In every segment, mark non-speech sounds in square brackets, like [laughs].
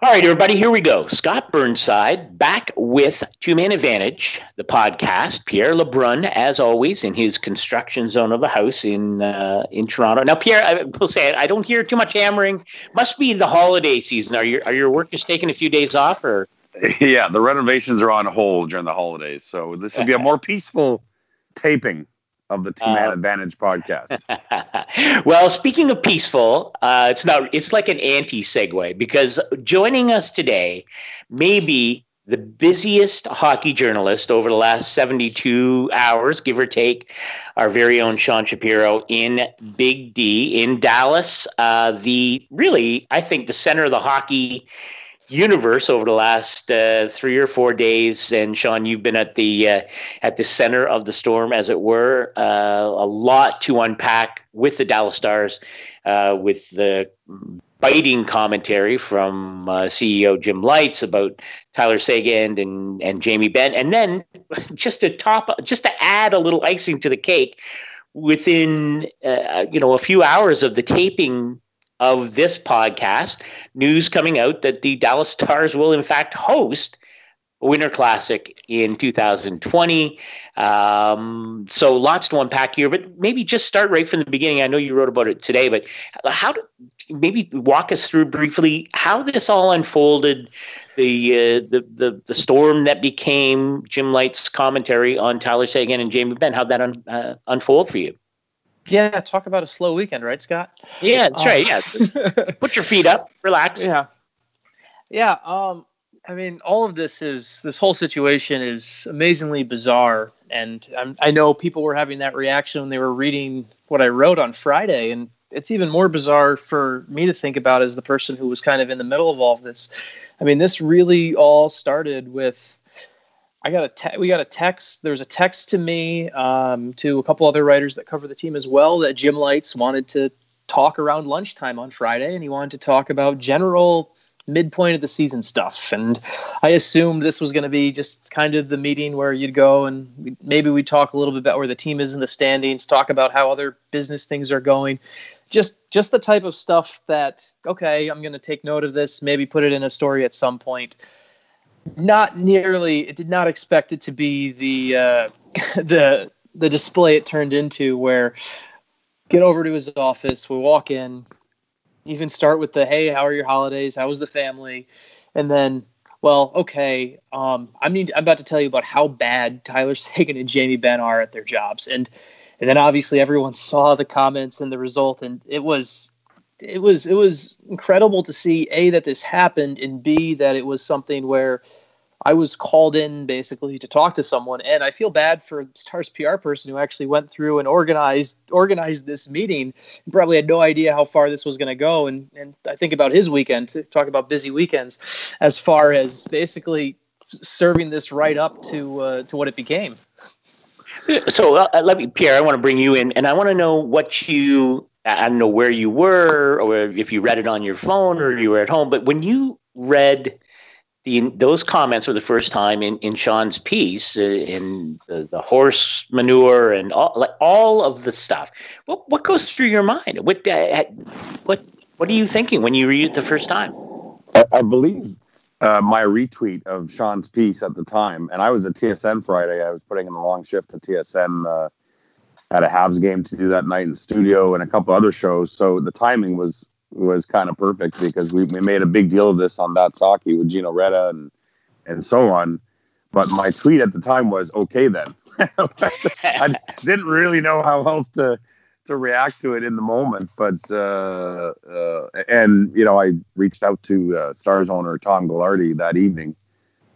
All right, everybody, here we go. Scott Burnside back with Two Man Advantage, the podcast. Pierre Lebrun, as always, in his construction zone of a house in uh, in Toronto. Now, Pierre, I will say I don't hear too much hammering. Must be the holiday season. Are your are your workers taking a few days off, or? [laughs] Yeah, the renovations are on hold during the holidays, so this will be a [laughs] more peaceful taping of the Man uh, Advantage podcast. [laughs] well, speaking of peaceful, uh, it's not. It's like an anti segue because joining us today, maybe the busiest hockey journalist over the last 72 hours, give or take, our very own Sean Shapiro in Big D in Dallas. Uh, the really, I think, the center of the hockey universe over the last uh, three or four days. And Sean, you've been at the uh, at the center of the storm, as it were. Uh, a lot to unpack with the Dallas Stars, uh, with the biting commentary from uh, CEO Jim Lites about Tyler Seguin and and Jamie Benn, and then just to top, just to add a little icing to the cake. Within uh, you know a few hours of the taping of this podcast, news coming out that the Dallas Stars will, in fact, host Winter Classic in 2020. Um, so lots to unpack here, but maybe just start right from the beginning. I know you wrote about it today, but how do maybe walk us through briefly how this all unfolded, the uh, the, the the storm that became Jim Lites' commentary on Tyler Seguin and Jamie Benn. How'd that un, uh, unfold for you? Yeah, talk about a slow weekend, right, Scott? Yeah, that's um, right. Yeah, [laughs] put your feet up, relax. Yeah, yeah. Um, I mean, all of this is this whole situation is amazingly bizarre, and I'm, I know people were having that reaction when they were reading what I wrote on Friday, and it's even more bizarre for me to think about as the person who was kind of in the middle of all of this. I mean, this really all started with I got a te- we got a text. There was a text to me um, to a couple other writers that cover the team as well that Jim Lites wanted to talk around lunchtime on Friday, and he wanted to talk about general midpoint of the season stuff. And I assumed this was going to be just kind of the meeting where you'd go and we, maybe we'd talk a little bit about where the team is in the standings, talk about how other business things are going. Just just the type of stuff that okay, I'm going to take note of this, maybe put it in a story at some point not nearly. It did not expect it to be the uh, [laughs] the the display it turned into. Where get over to his office, we walk in, even start with the hey, how are your holidays? How was the family? And then, well, okay, um, I mean, I'm about to tell you about how bad Tyler [laughs] Seguin and Jamie Benn are at their jobs, and and then obviously everyone [laughs] saw the comments and the result, and it was it was it was incredible to see a that this happened and b that it was something where I was called in basically to talk to someone, and I feel bad for Stars PR person who actually went through and organized organized this meeting. And probably had no idea how far this was going to go, and and I think about his weekend. Talk about busy weekends, as far as basically serving this right up to uh, to what it became. So uh, let me, Pierre. I want to bring you in, and I want to know what you I don't know where you were or if you read it on your phone or you were at home, but when you read the, those comments for the first time in, in Sean's piece uh, in the, the, horse manure and all, like all of the stuff. What, what goes through your mind? What, uh, what, what are you thinking when you read it the first time? I, I believe uh, my retweet of Sean's piece at the time, and I was at TSN Friday. I was putting in a long shift to TSN uh, had a Habs game to do that night in studio and a couple other shows. So the timing was was kind of perfect because we, we made a big deal of this on that Hockey with Gino Reda and and so on. But my tweet at the time was okay then. [laughs] I didn't really know how else to to react to it in the moment, but uh, uh, and you know I reached out to uh, Stars owner Tom Gaglardi that evening,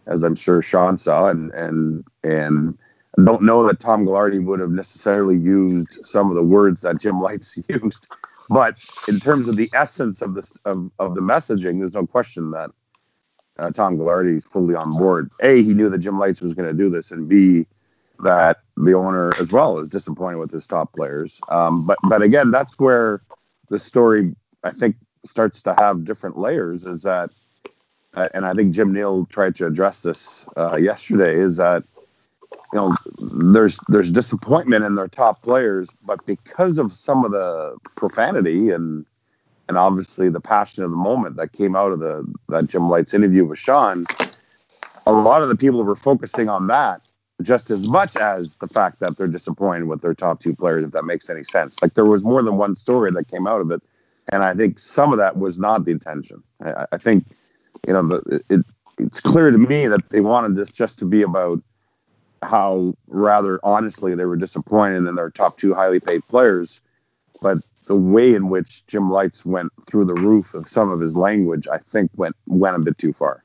as I'm sure Sean saw, and and and I don't know that Tom Gaglardi would have necessarily used some of the words that Jim Lites [laughs] used, but in terms of the essence of this of, of the messaging, there's no question that uh, Tom Gaglardi is fully on board. A, he knew that Jim Lites was going to do this, and B, that the owner as well is disappointed with his top players. Um, but but again, that's where the story I think starts to have different layers. Is that, uh, and I think Jim Nill tried to address this uh, yesterday. Is that you know, there's there's disappointment in their top players, but because of some of the profanity and and obviously the passion of the moment that came out of the that Jim Lites interview with Sean, a lot of the people were focusing on that just as much as the fact that they're disappointed with their top two players, if that makes any sense. Like there was more than one story that came out of it, and I think some of that was not the intention. I, I think, you know, it, it's clear to me that they wanted this just to be about how rather honestly they were disappointed in their top two highly paid players, but the way in which Jim Lites went through the roof of some of his language, I think went went a bit too far.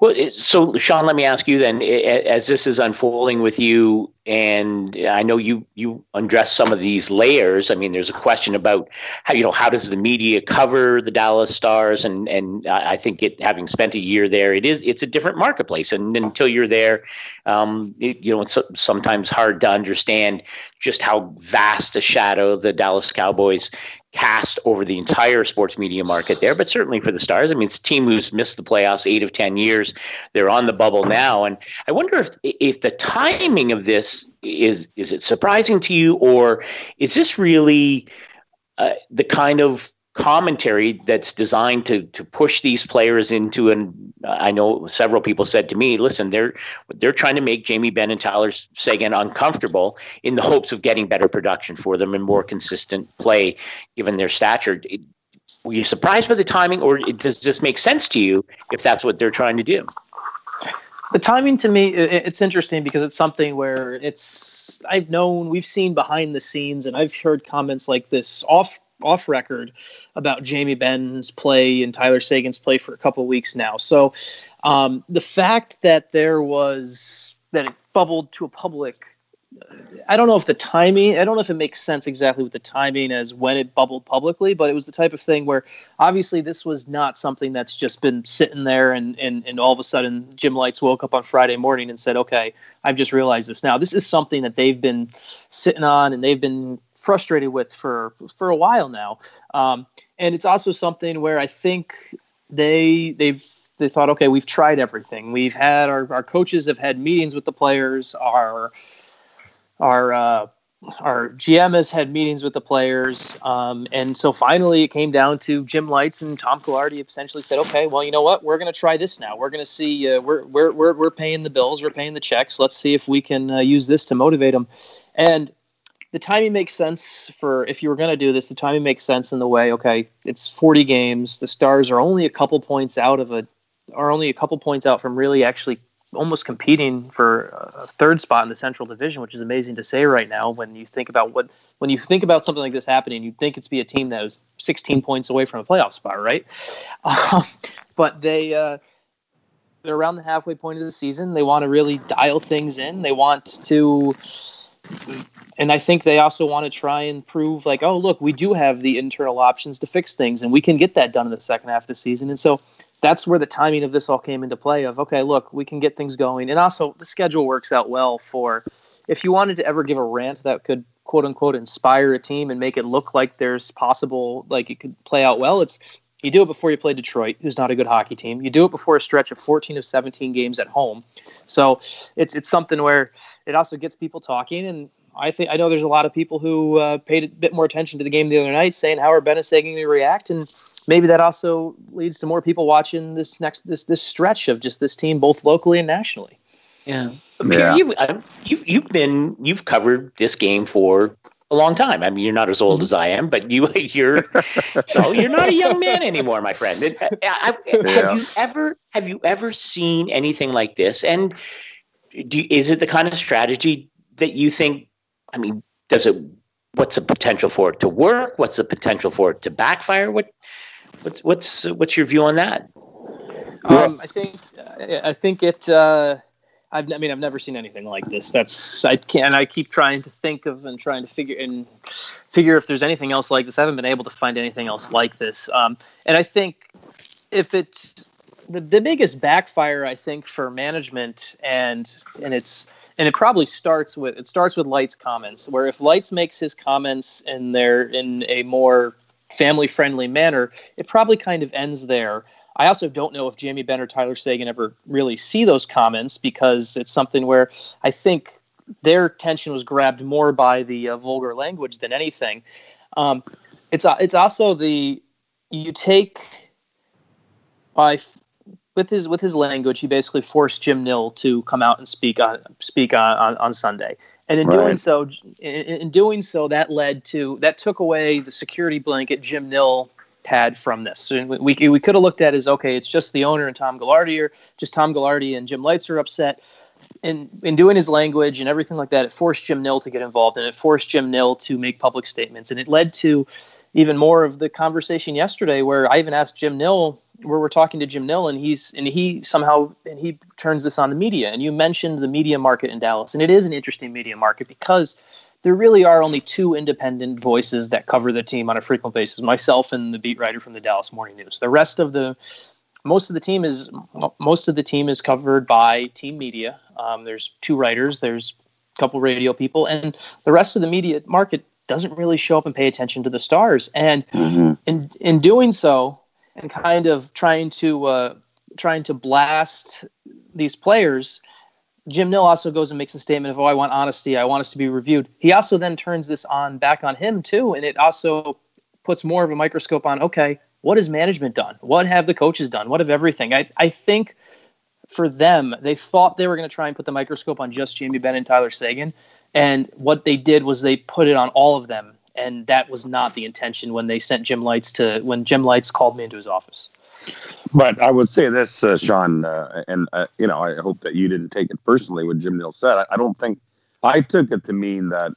Well, so Sean, let me ask you then, as this is unfolding with you, and I know you you undress some of these layers. I mean, there's a question about how you know how does the media cover the Dallas Stars, and and I think it having spent a year there, it is it's a different marketplace, and until you're there, um, it, you know, it's sometimes hard to understand just how vast a shadow the Dallas Cowboys cast over the entire sports media market there, but certainly for the Stars. I mean, it's a team who's missed the playoffs eight of ten years. They're on the bubble now, and I wonder if if the timing of this is is it surprising to you, or is this really uh, the kind of commentary that's designed to to push these players into and I know several people said to me, listen, they're they're trying to make Jamie Benn and Tyler Seguin uncomfortable in the hopes of getting better production for them and more consistent play given their stature. Were you surprised by the timing, or does this make sense to you if that's what they're trying to do? The timing to me, it's interesting because it's something where it's I've known we've seen behind the scenes, and I've heard comments like this off off record about Jamie Benn's play and Tyler Seguin's play for a couple weeks now. So um, the fact that there was that it bubbled to a public I don't know if the timing, I don't know if it makes sense exactly with the timing as when it bubbled publicly, but it was the type of thing where obviously this was not something that's just been sitting there and, and, and all of a sudden Jim Lites woke up on Friday morning and said, okay, I've just realized this now. This is something that they've been sitting on and they've been frustrated with for, for a while now. Um, and it's also something where I think they, they've, they thought, okay, we've tried everything. We've had our, our coaches have had meetings with the players. Our, our uh, our GM has had meetings with the players, um, and so finally it came down to Jim Lites and Tom Gaglardi essentially said, "Okay, well, you know what? We're going to try this now. We're going to see. Uh, we're, we're we're we're paying the bills. We're paying the checks. Let's see if we can uh, use this to motivate them." And the timing makes sense for if you were going to do this. The timing makes sense in the way. Okay, it's 40 games. The Stars are only a couple points out of a are only a couple points out from really actually almost competing for a third spot in the Central Division, which is amazing to say right now. When you think about what when you think about something like this happening, you'd think it's be a team that was 16 points away from a playoff spot, right? [laughs] Um, but they uh, they're around the halfway point of the season. They want to really dial things in. They want to. And I think they also want to try and prove, like, oh, look, we do have the internal options to fix things, and we can get that done in the second half of the season. And so that's where the timing of this all came into play of okay look we can get things going. And also the schedule works out well for if you wanted to ever give a rant that could quote unquote inspire a team and make it look like there's possible like it could play out well it's you do it before you play detroit who's not a good hockey team. You do it before a stretch of 14 of 17 games at home. So it's it's something where it also gets people talking and I think I know there's a lot of people who uh, paid a bit more attention to the game the other night, saying how are Benaseg going to react, and maybe that also leads to more people watching this next this this stretch of just this team both locally and nationally. Yeah, Pierre, you, you you've been you've covered this game for a long time. I mean, you're not as old mm-hmm. as I am, but you [laughs] you're so you're not a young man anymore, my friend. [laughs] I, I, yeah. Have you ever have you ever seen anything like this? And do, is it the kind of strategy that you think? I mean, does it? What's the potential for it to work? What's the potential for it to backfire? What What's what's what's your view on that? Um, I think I think it. Uh, I've, I mean, I've never seen anything like this. That's I can't. I keep trying to think of and trying to figure and figure if there's anything else like this. I haven't been able to find anything else like this. Um, and I think if it's the, the biggest backfire, I think for management and and it's and it probably starts with it starts with Lites comments. Where if Lites makes his comments and they're in a more family friendly manner, it probably kind of ends there. I also don't know if Jamie Benn or Tyler Seguin ever really see those comments because it's something where I think their attention was grabbed more by the uh, vulgar language than anything. Um, it's uh, it's also the you take by with his with his language, he basically forced Jim Nill to come out and speak on speak on, on, on Sunday, and in right. doing so, in, in, doing so, that led to that took away the security blanket Jim Nill had from this. we we, we could have looked at it as okay, it's just the owner and Tom Gaglardi, or just Tom Gaglardi and Jim Lites are upset. In in doing his language and everything like that, it forced Jim Nill to get involved, and it forced Jim Nill to make public statements, and it led to even more of the conversation yesterday, where I even asked Jim Nill where we're talking to Jim Nill, and he's and he somehow and he turns this on the media. And you mentioned the media market in Dallas, and it is an interesting media market because there really are only two independent voices that cover the team on a frequent basis: myself and the beat writer from the Dallas Morning News. The rest of the most of the team is most of the team is covered by team media. Um, there's two writers, there's a couple radio people, and the rest of the media market doesn't really show up and pay attention to the stars. And mm-hmm. in in doing so, and kind of trying to uh, trying to blast these players. Jim Nill also goes and makes a statement of, "Oh, I want honesty. I want us to be reviewed." He also then turns this on back on him too, and it also puts more of a microscope on. Okay, what has management done? What have the coaches done? What have everything? I I think for them, they thought they were going to try and put the microscope on just Jamie Benn and Tyler Seguin, and what they did was they put it on all of them and that was not the intention when they sent Jim Lites to when Jim Lites called me into his office. But I would say this, uh, Sean, uh, and uh, you know, I hope that you didn't take it personally what Jim Nill said. I, I, don't think I took it to mean that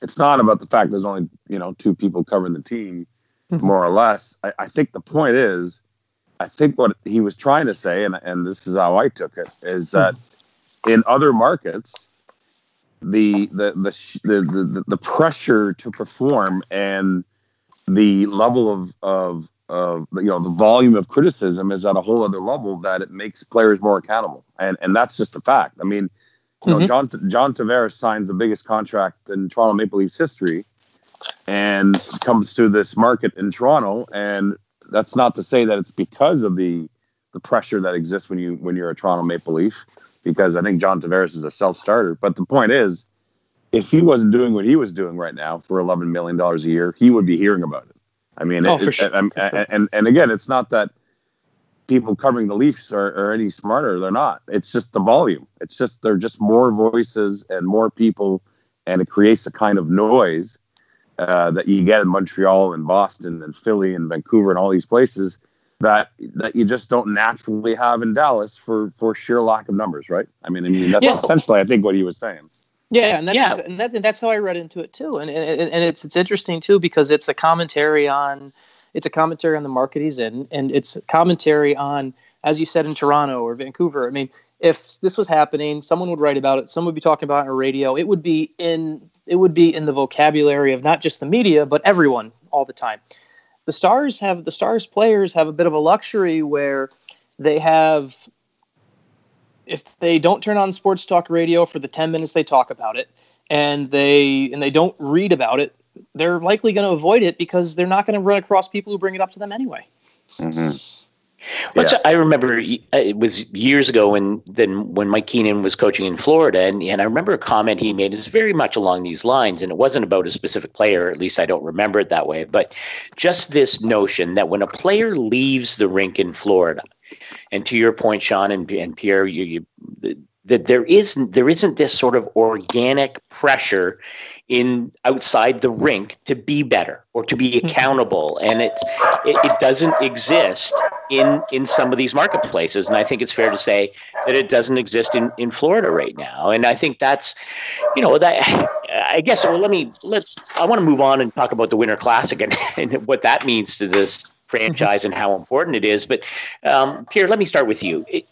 it's not about the fact there's only you know two people covering the team, mm-hmm. more or less. I, I think the point is, I think what he was trying to say, and and this is how I took it, is that mm-hmm. in other markets the the the the the, the pressure to perform and the level of of of you know the volume of criticism is at a whole other level that it makes players more accountable. And and that's just a fact. I mean you mm-hmm. know john john tavares signs the biggest contract in toronto maple leafs history and comes to this market in toronto. And that's not to say that it's because of the the pressure that exists when you when you're a toronto maple leaf because I think John Tavares is a self starter. But the point is, if he wasn't doing what he was doing right now for $11 million a year, he would be hearing about it. I mean, oh, it, for sure. for sure. And, and again, it's not that people covering the Leafs are, are any smarter. They're not. It's just the volume. It's just, they're just more voices and more people, and it creates a kind of noise uh, that you get in Montreal and Boston and Philly and Vancouver and all these places that that you just don't naturally have in Dallas for for sheer lack of numbers, right? I mean, I mean that's yeah. essentially I think what he was saying. Yeah, and that's yeah. and, that, and that's how I read into it too. And, and and it's it's interesting too because it's a commentary on it's a commentary on the market he's in, and it's a commentary on, as you said in Toronto or Vancouver. I mean, if this was happening, someone would write about it. Someone would be talking about it on radio. It would be in it would be in the vocabulary of not just the media but everyone all the time the stars have the stars players have a bit of a luxury where they have if they don't turn on sports talk radio for the 10 minutes they talk about it and they and they don't read about it they're likely going to avoid it because they're not going to run across people who bring it up to them anyway mm-hmm. Well, yeah. I remember uh, it was years ago when then when Mike Keenan was coaching in Florida, and, and I remember a comment he made is very much along these lines, and it wasn't about a specific player, at least I don't remember it that way, but just this notion that when a player leaves the rink in Florida, and to your point, Sean and, and Pierre, you, you that there is there isn't this sort of organic pressure in outside the rink to be better or to be mm-hmm. accountable. And it's it, it, doesn't exist in in some of these marketplaces. And i think it's fair to say that it doesn't exist in in florida right now. And i think that's you know that i guess well let me let's i want to move on and talk about the winter classic and, [laughs] and what that means to this franchise and how important it is. But um, pierre let me start with you. It,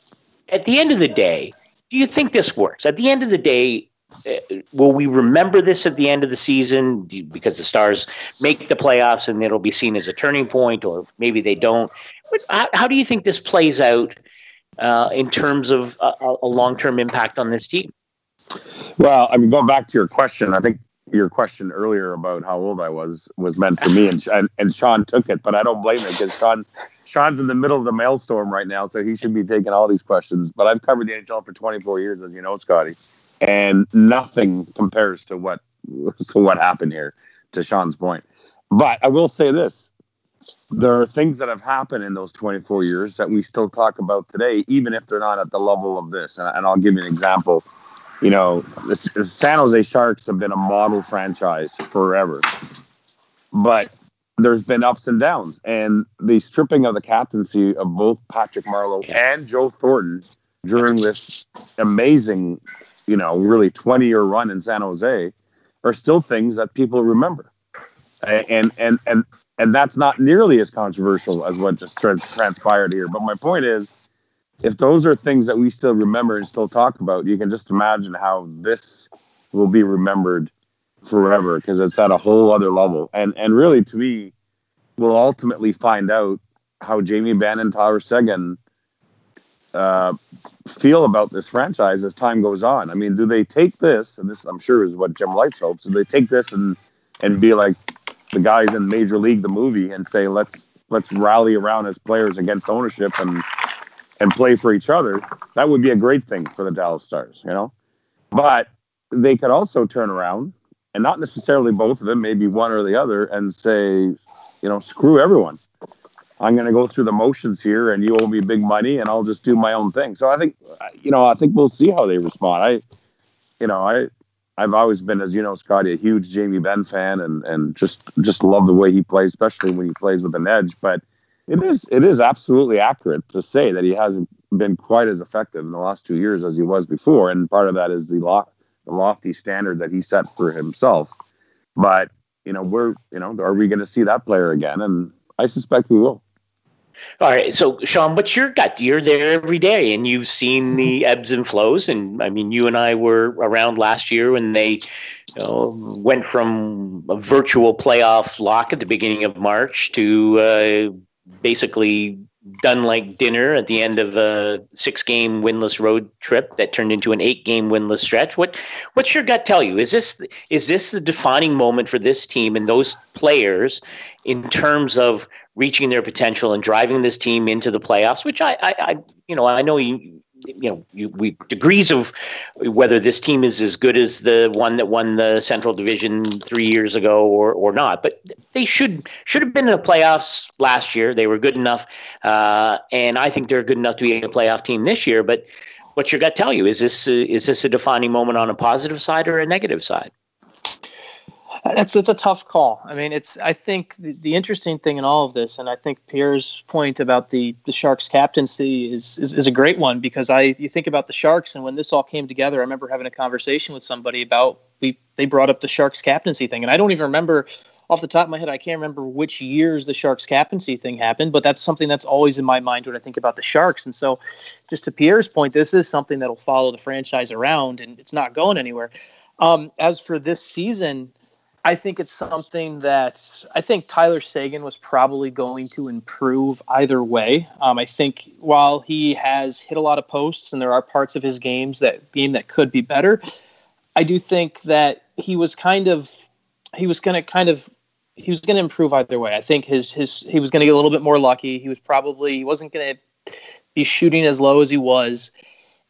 at the end of the day do you think this works? At the end of the day will we remember this at the end of the season because the Stars make the playoffs and it'll be seen as a turning point, or maybe they don't? How, do you think this plays out uh, in terms of a, a long term impact on this team? Well, I mean, going back to your question, I think your question earlier about how old I was was meant for me, and and, and Sean took it, but I don't blame him because Sean Sean's in the middle of the maelstrom right now, so he should be taking all these questions. But I've covered the NHL for 24 years, as you know, Scotty and nothing compares to what [laughs] to what happened here. To Sean's point, but I will say this: there are things that have happened in those 24 years that we still talk about today, even if they're not at the level of this. And, and I'll give you an example. You know, the, the San Jose Sharks have been a model franchise forever, but there's been ups and downs. And the stripping of the captaincy of both Patrick Marleau and Joe Thornton during this amazing, you know, really 20 year run in San Jose are still things that people remember. And and and and that's not nearly as controversial as what just trans- transpired here. But my point is, if those are things that we still remember and still talk about, you can just imagine how this will be remembered forever because it's at a whole other level. And and really, to me, we'll ultimately find out how Jamie Bannon, Tyler Seguin uh, feel about this franchise as time goes on. I mean, do they take this, and this I'm sure is what Jim Lites hopes, do they take this and and be like the guys in Major League, the movie, and say let's let's rally around as players against ownership and and play for each other? That would be a great thing for the Dallas Stars, you know. But they could also turn around and not necessarily both of them, maybe one or the other, and say, you know, screw everyone. I'm going to go through the motions here, and you owe me big money, and I'll just do my own thing. So I think, you know, I think we'll see how they respond. I, you know, I, I've always been, as you know, Scotty, a huge Jamie Benn fan, and and just just love the way he plays, especially when he plays with an edge. But it is it is absolutely accurate to say that he hasn't been quite as effective in the last two years as he was before, and part of that is the lo- the lofty standard that he set for himself. But you know, we're you know, are we going to see that player again? And I suspect we will. All right. So, Sean, what's your gut? You're there every day and you've seen the mm-hmm. ebbs and flows. And I mean, you and I were around last year when they you know, went from a virtual playoff lock at the beginning of March to uh, basically done like dinner at the end of a six game winless road trip that turned into an eight game winless stretch what what's your gut tell you is this is this the defining moment for this team and those players in terms of reaching their potential and driving this team into the playoffs which i i, I you know i know you you know, you, we degrees of whether this team is as good as the one that won the Central Division three years ago or or not. But they should should have been in the playoffs last year. They were good enough, uh, and I think they're good enough to be a playoff team this year. But what's your gut tell you? Is this is this a defining moment on a positive side or a negative side? It's it's a tough call. I mean, it's I think the, the, interesting thing in all of this, and I think Pierre's point about the the Sharks captaincy is, is, is a great one because I you think about the Sharks and when this all came together, I remember having a conversation with somebody about we they brought up the Sharks captaincy thing, and I don't even remember off the top of my head, I can't remember which years the Sharks captaincy thing happened, but that's something that's always in my mind when I think about the Sharks. And so, just to Pierre's point, this is something that'll follow the franchise around, and it's not going anywhere. Um, as for this season I think it's something that I think Tyler Seguin was probably going to improve either way. Um, I think while he has hit a lot of posts and there are parts of his games that game that could be better, I do think that he was kind of he was going to kind of he was going to improve either way. I think his his he was going to get a little bit more lucky. He was probably he wasn't going to be shooting as low as he was.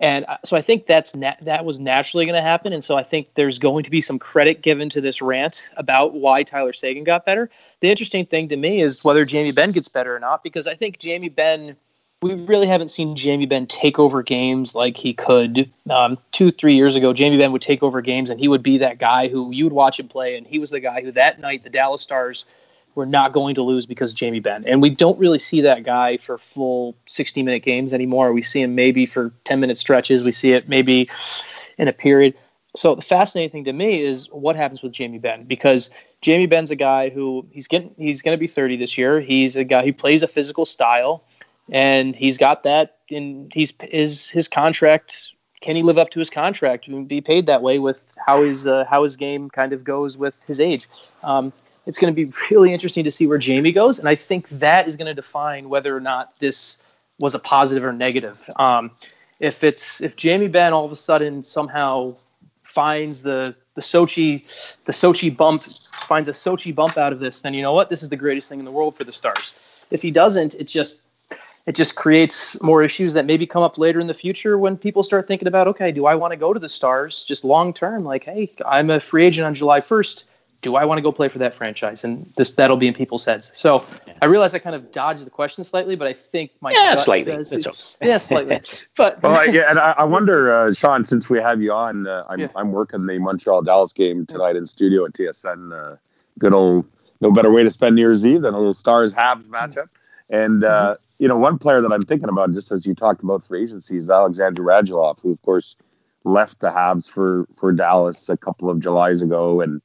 And uh, so I think that's na- that was naturally going to happen. And so I think there's going to be some credit given to this rant about why Tyler Seguin got better. The interesting thing to me is whether Jamie Benn gets better or not, because I think Jamie Benn, we really haven't seen Jamie Benn take over games like he could. Um, two, three years ago, Jamie Benn would take over games and he would be that guy who you would watch him play. And he was the guy who that night, the Dallas Stars – we're not going to lose because Jamie Benn. And we don't really see that guy for full 60 minute games anymore. We see him maybe for 10 minute stretches. We see it maybe in a period. So the fascinating thing to me is what happens with Jamie Benn because Jamie Benn's a guy who he's getting he's going to be 30 this year. He's a guy who plays a physical style and he's got that in he's is his contract can he live up to his contract and be paid that way with how his uh, how his game kind of goes with his age? Um, it's going to be really interesting to see where Jamie goes, and I think that is going to define whether or not this was a positive or negative. Um, if it's if Jamie Benn all of a sudden somehow finds the the Sochi the Sochi bump finds a Sochi bump out of this, then you know what? This is the greatest thing in the world for the Stars. If he doesn't, it just it just creates more issues that maybe come up later in the future when people start thinking about okay, do I want to go to the Stars just long term? Like, hey, I'm a free agent on July 1st do I want to go play for that franchise? And this that'll be in people's heads. So yeah. I realize I kind of dodged the question slightly, but I think my yeah slightly says, yeah slightly. [laughs] but well, I, yeah, and I, I wonder, uh, Sean, since we have you on, uh, I'm yeah. I'm working the Montreal Dallas game tonight in studio at TSN. Uh, good old no better way to spend New Year's Eve than a little Stars Habs matchup. And uh, mm-hmm. you know, one player that I'm thinking about, just as you talked about for agency, is Alexander Radulov, who of course left the Habs for for Dallas a couple of Julys ago, and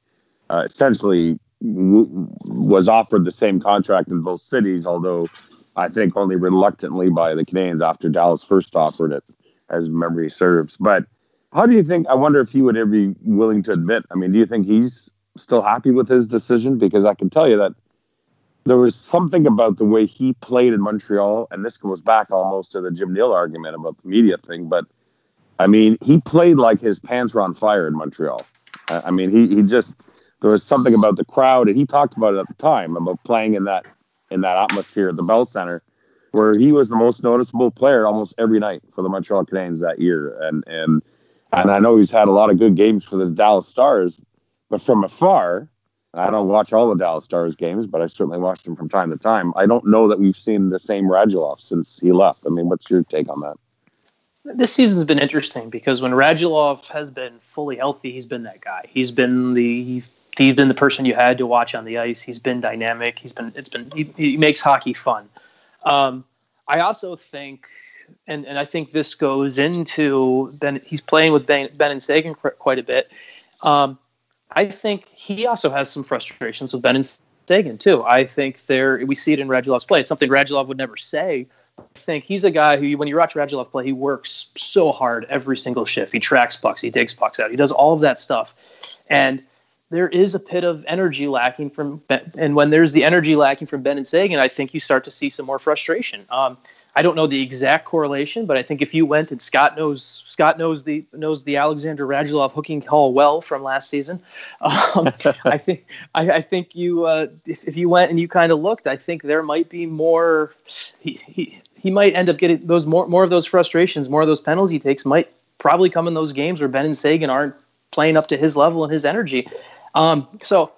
uh, essentially w- was offered the same contract in both cities, although I think only reluctantly by the Canadiens after Dallas first offered it, as memory serves. But how do you think? I wonder if he would ever be willing to admit. I mean, do you think he's still happy with his decision? Because I can tell you that there was something about the way he played in Montreal, and this goes back almost to the Jim Nill argument about the media thing. But I mean, he played like his pants were on fire in Montreal. I mean, he he just there was something about the crowd, and he talked about it at the time about playing in that in that atmosphere at the Bell Center, where he was the most noticeable player almost every night for the Montreal Canadiens that year. And and and I know he's had a lot of good games for the Dallas Stars, but from afar, I don't watch all the Dallas Stars games, but I certainly watch them from time to time. I don't know that we've seen the same Radulov since he left. I mean, what's your take on that? This season's been interesting because when Radulov has been fully healthy, he's been that guy. He's been the he's been the person you had to watch on the ice. He's been dynamic. He's been it's been he, he makes hockey fun. Um, I also think, and and I think this goes into Benn. He's playing with Benn, Bennon Seguin quite a bit. Um, I think he also has some frustrations with Bennon Seguin too. I think there we see it in Radulov's play. It's something Radulov would never say. I think he's a guy who, when you watch Radulov play, he works so hard every single shift. He tracks pucks, he digs pucks out, he does all of that stuff, and there is a bit of energy lacking from Benn, and when there's the energy lacking from Benn and Seguin, I think you start to see some more frustration. Um, I don't know the exact correlation, but I think if you went and Scott knows Scott knows the knows the Alexander Radulov hooking call well from last season. [laughs] Um, I [laughs] think I, I think you uh, if, if you went and you kind of looked, I think there might be more. He, he he might end up getting those more more of those frustrations, more of those penalties he takes might probably come in those games where Benn and Seguin aren't playing up to his level and his energy. Um, so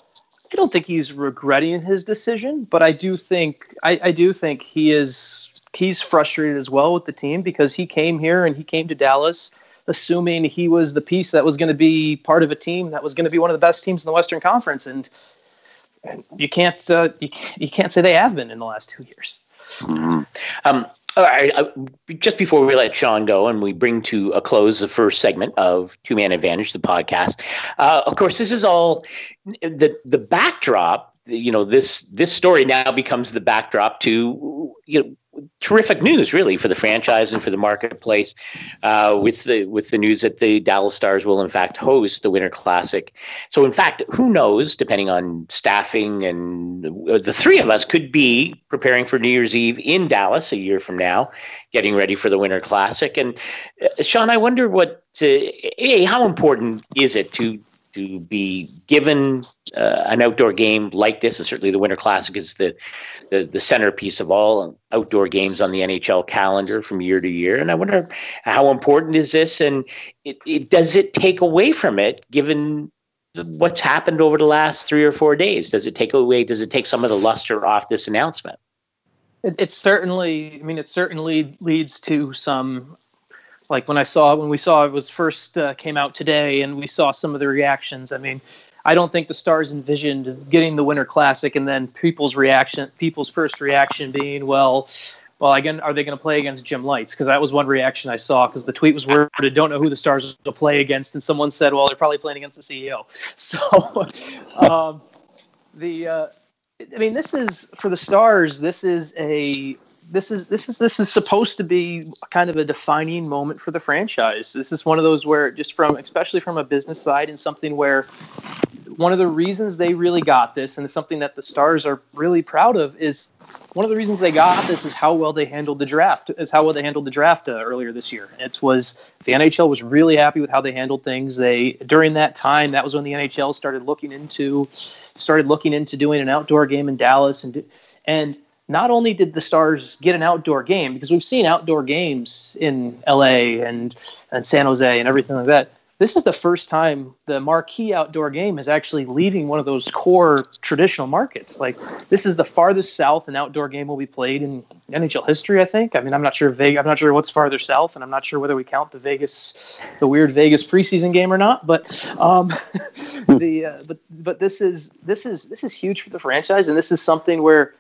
I don't think he's regretting his decision, but I do think I, I do think he is he's frustrated as well with the team because he came here and he came to Dallas assuming he was the piece that was going to be part of a team that was going to be one of the best teams in the Western Conference, and, and you can't uh, you can't, you can't say they have been in the last two years. Mm-hmm. Um, all right. Just before we let Sean go and we bring to a close the first segment of Two Man Advantage, the podcast. Uh, of course, this is all the the backdrop. You know, this this story now becomes the backdrop to you know terrific news, really, for the franchise and for the marketplace. Uh, with the with the news that the Dallas Stars will in fact host the Winter Classic. So, in fact, who knows? Depending on staffing, and the three of us could be preparing for New Year's Eve in Dallas a year from now, getting ready for the Winter Classic. And uh, Sean, I wonder what uh, a how important is it to to be given uh, an outdoor game like this, and certainly the Winter Classic is the, the, the centerpiece of all outdoor games on the NHL calendar from year to year. And I wonder how important is this, and it, it, does it take away from it, given what's happened over the last three or four days? Does it take away? Does it take some of the luster off this announcement? It, it certainly. I mean, it certainly leads to some like when I saw when we saw it was first uh, came out today, and we saw some of the reactions. I mean, I don't think the Stars envisioned getting the Winter Classic and then people's reaction, people's first reaction being, well, well, again, are they going to play against Jim Lites? Because that was one reaction I saw. Because the tweet was worded, "Don't know who the Stars will play against," and someone said, "Well, they're probably playing against the CEO." [laughs] So, um, the uh, I mean, this is for the Stars. This is a this is this is this is supposed to be kind of a defining moment for the franchise. This is one of those where just from especially from a business side and something where one of the reasons they really got this and it's something that the stars are really proud of is one of the reasons they got this is how well they handled the draft is how well they handled the draft uh, earlier this year it was the nhl was really happy with how they handled things they during that time that was when the nhl started looking into started looking into doing an outdoor game in dallas and and not only did the Stars get an outdoor game, because we've seen outdoor games in LA and, and San Jose and everything like that, this is the first time the marquee outdoor game is actually leaving one of those core traditional markets. Like this is the farthest south an outdoor game will be played in NHL history. I think. I mean, I'm not sure Vegas. I'm not sure what's farther south, and I'm not sure whether we count the Vegas, the weird Vegas preseason game or not. But um, [laughs] the uh, but but this is this is this is huge for the franchise, and this is something where,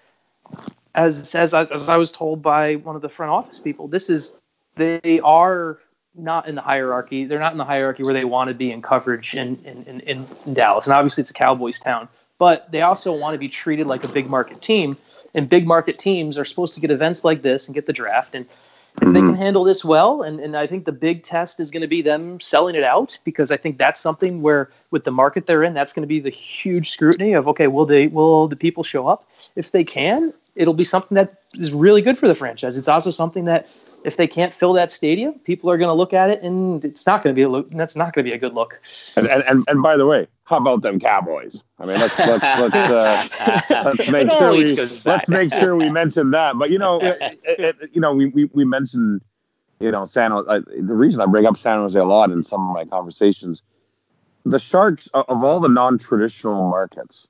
as as as I was told by one of the front office people, this is they are not in the hierarchy. They're not in the hierarchy where they want to be in coverage in, in, in, in Dallas. And obviously, it's a Cowboys town, but they also want to be treated like a big market team. And big market teams are supposed to get events like this and get the draft. And if mm-hmm. they can mm-hmm. handle this well, and, and I think the big test is going to be them selling it out because I think that's something where with the market they're in, that's going to be the huge scrutiny of okay, will they will the people show up? If they can, it'll be something that is really good for the franchise. It's also something that if they can't fill that stadium, people are going to look at it, and it's not going to be a look. That's not going to be a good look. And, and and, and by the way, how about them Cowboys? I mean, let's let's let's, uh, [laughs] let's make sure we let's make sure we mention that. But you know, it, it, you know, we, we we mentioned you know San. Uh, the reason I bring up San Jose a lot in some of my conversations, the Sharks of all the non-traditional markets,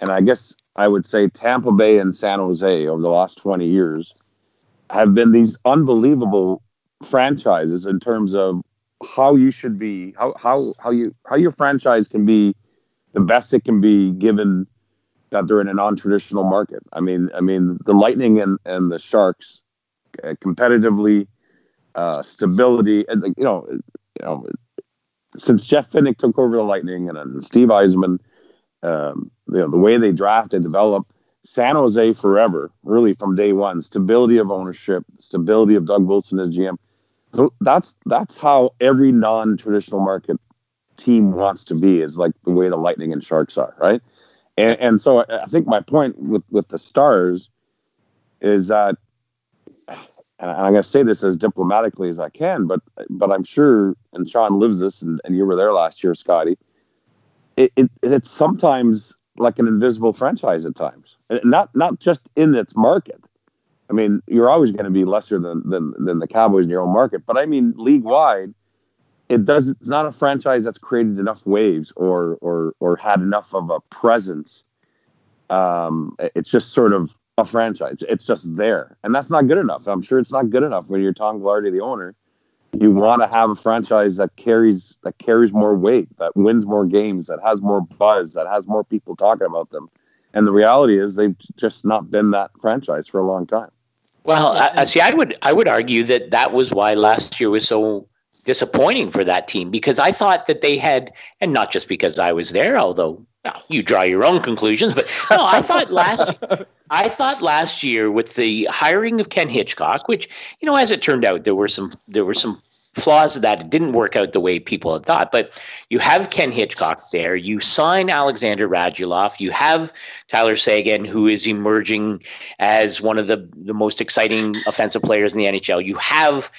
and I guess I would say Tampa Bay and San Jose over the last twenty years have been these unbelievable franchises in terms of how you should be, how how how you how your franchise can be the best it can be given that they're in a non-traditional market. I mean, I mean the Lightning and and the Sharks uh, competitively, uh, stability, and you know, you know, since Jeff Vinik took over the Lightning and, and Steve Yzerman, um, know, the way they draft, they develop San Jose forever, really from day one. Stability of ownership, stability of Doug Wilson as GM. So that's that's how every non-traditional market team wants to be. Is like the way the Lightning and Sharks are, right? And, and so I think my point with with the Stars is that, and I'm going to say this as diplomatically as I can, but but I'm sure, and Sean lives this, and, and you were there last year, Scotty. It, it it's sometimes like an invisible franchise at times not not just in its market. I mean, you're always going to be lesser than, than than the Cowboys in your own market, but I mean, league wide, it does. It's not a franchise that's created enough waves or or or had enough of a presence. Um, it's just sort of a franchise. It's just there, and that's not good enough. I'm sure it's not good enough when you're Tom Gaglardi, the owner. You want to have a franchise that carries that carries more weight, that wins more games, that has more buzz, that has more people talking about them. And the reality is, they've just not been that franchise for a long time. Well, I, see, I would I would argue that that was why last year was so disappointing for that team because I thought that they had, and not just because I was there, although well, you draw your own conclusions, but [laughs] no, I thought last I thought last year with the hiring of Ken Hitchcock, which you know, as it turned out, there were some there were some flaws of that. It didn't work out the way people had thought. But you have Ken Hitchcock there. You sign Alexander Radulov. You have Tyler Seguin, who is emerging as one of the, the most exciting offensive players in the NHL. You have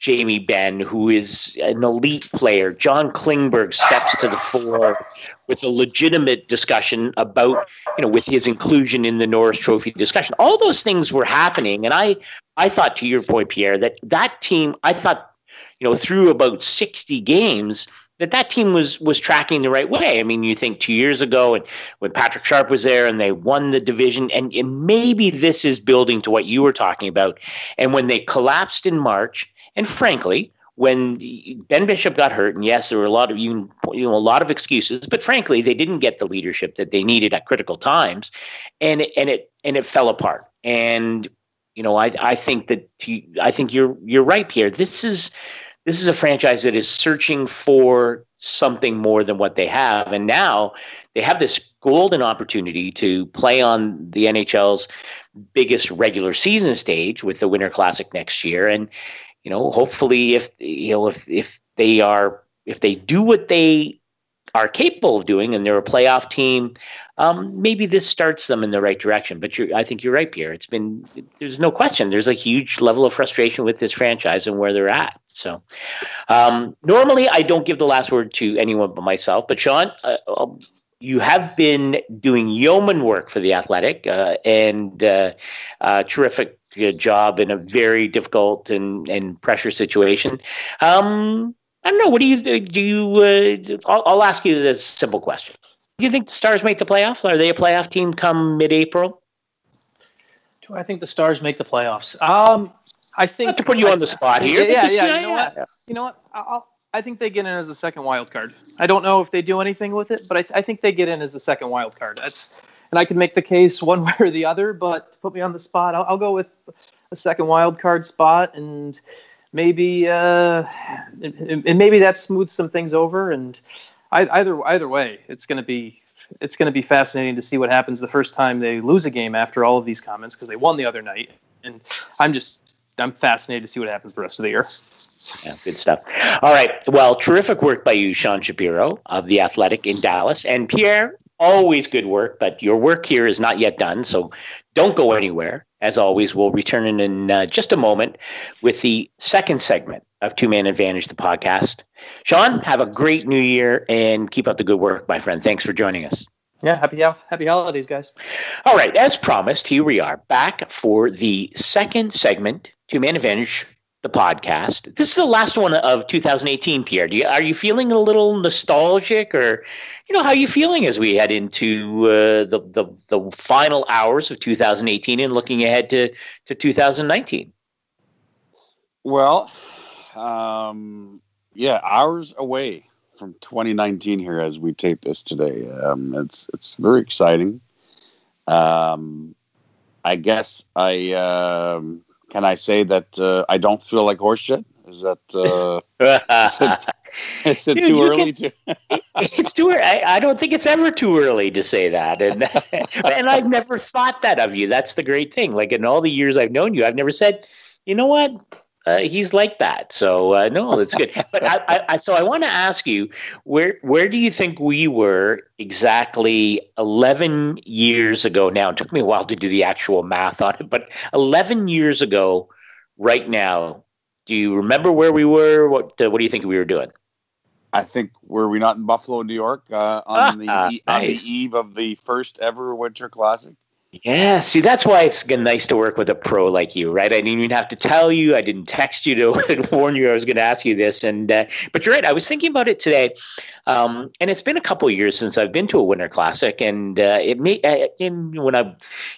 Jamie Benn, who is an elite player. John Klingberg steps to the fore with a legitimate discussion about, you know, with his inclusion in the Norris Trophy discussion. All those things were happening, and I, I thought, to your point, Pierre, that that team, I thought you know, through about 60 games, that that team was was tracking the right way. I mean, you think two years ago, and when Patrick Sharp was there, and they won the division, and, and maybe this is building to what you were talking about. And when they collapsed in March, and frankly, when Ben Bishop got hurt, and yes, there were a lot of you, you know a lot of excuses, but frankly, they didn't get the leadership that they needed at critical times, and it, and it and it fell apart. And you know, I I think that I think you're you're right, Pierre. This is this is a franchise that is searching for something more than what they have. And now they have this golden opportunity to play on the NHL's biggest regular season stage with the Winter Classic next year. And, you know, hopefully if you know if if they are if they do what they are capable of doing and they're a playoff team, um, maybe this starts them in the right direction. But you're I think you're right, Pierre. It's been there's no question. There's a huge level of frustration with this franchise and where they're at. So um, normally I don't give the last word to anyone but myself. But Sean, uh, um, you have been doing yeoman work for the Athletic uh, and uh, terrific uh, job in a very difficult and, and pressure situation. Um, I don't know. What do you do? You, uh, I'll, I'll, ask you this simple question: Do you think the Stars make the playoffs? Are they a playoff team come mid-April? Do I think the Stars make the playoffs? Um, I think Not to put you I, on the spot here. Yeah, yeah. yeah you know what? You know what? I'll, I think they get in as the second wild card. I don't know if they do anything with it, but I, I think they get in as the second wild card. That's and I can make the case one [laughs] way or the other, but to put me on the spot, I'll, I'll go with a second wild card spot and maybe uh, and, and maybe that smooths some things over. And I, either either way, it's going to be it's going to be fascinating to see what happens the first time they lose a game after all of these comments because they won the other night. And I'm just I'm fascinated to see what happens the rest of the year. Yeah, good stuff. All right. Well, terrific work by you, Sean Shapiro of The Athletic in Dallas. And Pierre, always good work, but your work here is not yet done. So don't go anywhere. As always, we'll return in, in uh, just a moment with the second segment of Two Man Advantage, the podcast. Sean, have a great new year and keep up the good work, my friend. Thanks for joining us. Yeah, happy happy holidays, guys. All right, as promised, here we are back for the second segment, Two Man Advantage the podcast. This is the last one of 2018, Pierre. You, are you feeling a little nostalgic, or you know how are you feeling as we head into uh, the, the the final hours of 2018 and looking ahead to to 2019? Well, um, yeah, hours away from 2019 here as we tape this today. Um, it's it's very exciting. Um, I guess I um, can I say that uh, I don't feel like horseshit? Is that uh, is it, [laughs] is it too early to? [laughs] it's too early. I, I, don't think it's ever too early to say that, and [laughs] and I've never thought that of you. That's the great thing. Like in all the years I've known you, I've never said, you know what, uh, he's like that. So uh, no, that's good. But I, I, so I want to ask you, where where do you think we were exactly eleven years ago? Now it took me a while to do the actual math on it, but eleven years ago, right now, do you remember where we were? What uh, what do you think we were doing? I think were we not in Buffalo, New York, uh, on the nice. on the eve of the first ever Winter Classic? Yeah, see, that's why it's nice to work with a pro like you, right? I didn't even have to tell you. I didn't text you to [laughs] warn you I was going to ask you this, and uh, but you're right. I was thinking about it today, um, and it's been a couple years since I've been to a Winter Classic, and uh, it may uh, in when I, you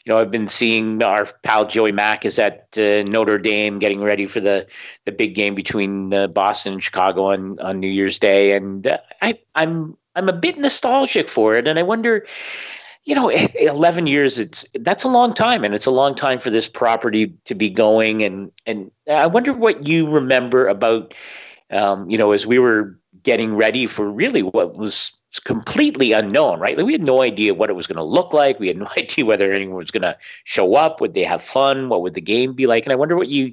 know, I've been seeing our pal Joey Mack is at uh, Notre Dame getting ready for the the big game between uh, Boston and Chicago on on New Year's Day, and uh, I I'm I'm a bit nostalgic for it, and I wonder you know 11 years it's that's a long time and it's a long time for this property to be going and and i wonder what you remember about um, you know as we were getting ready for really what was completely unknown right? Like we had no idea what it was going to look like. We had [laughs] no idea whether anyone was going to show up. Would they have fun? What would the game be like? And i wonder what you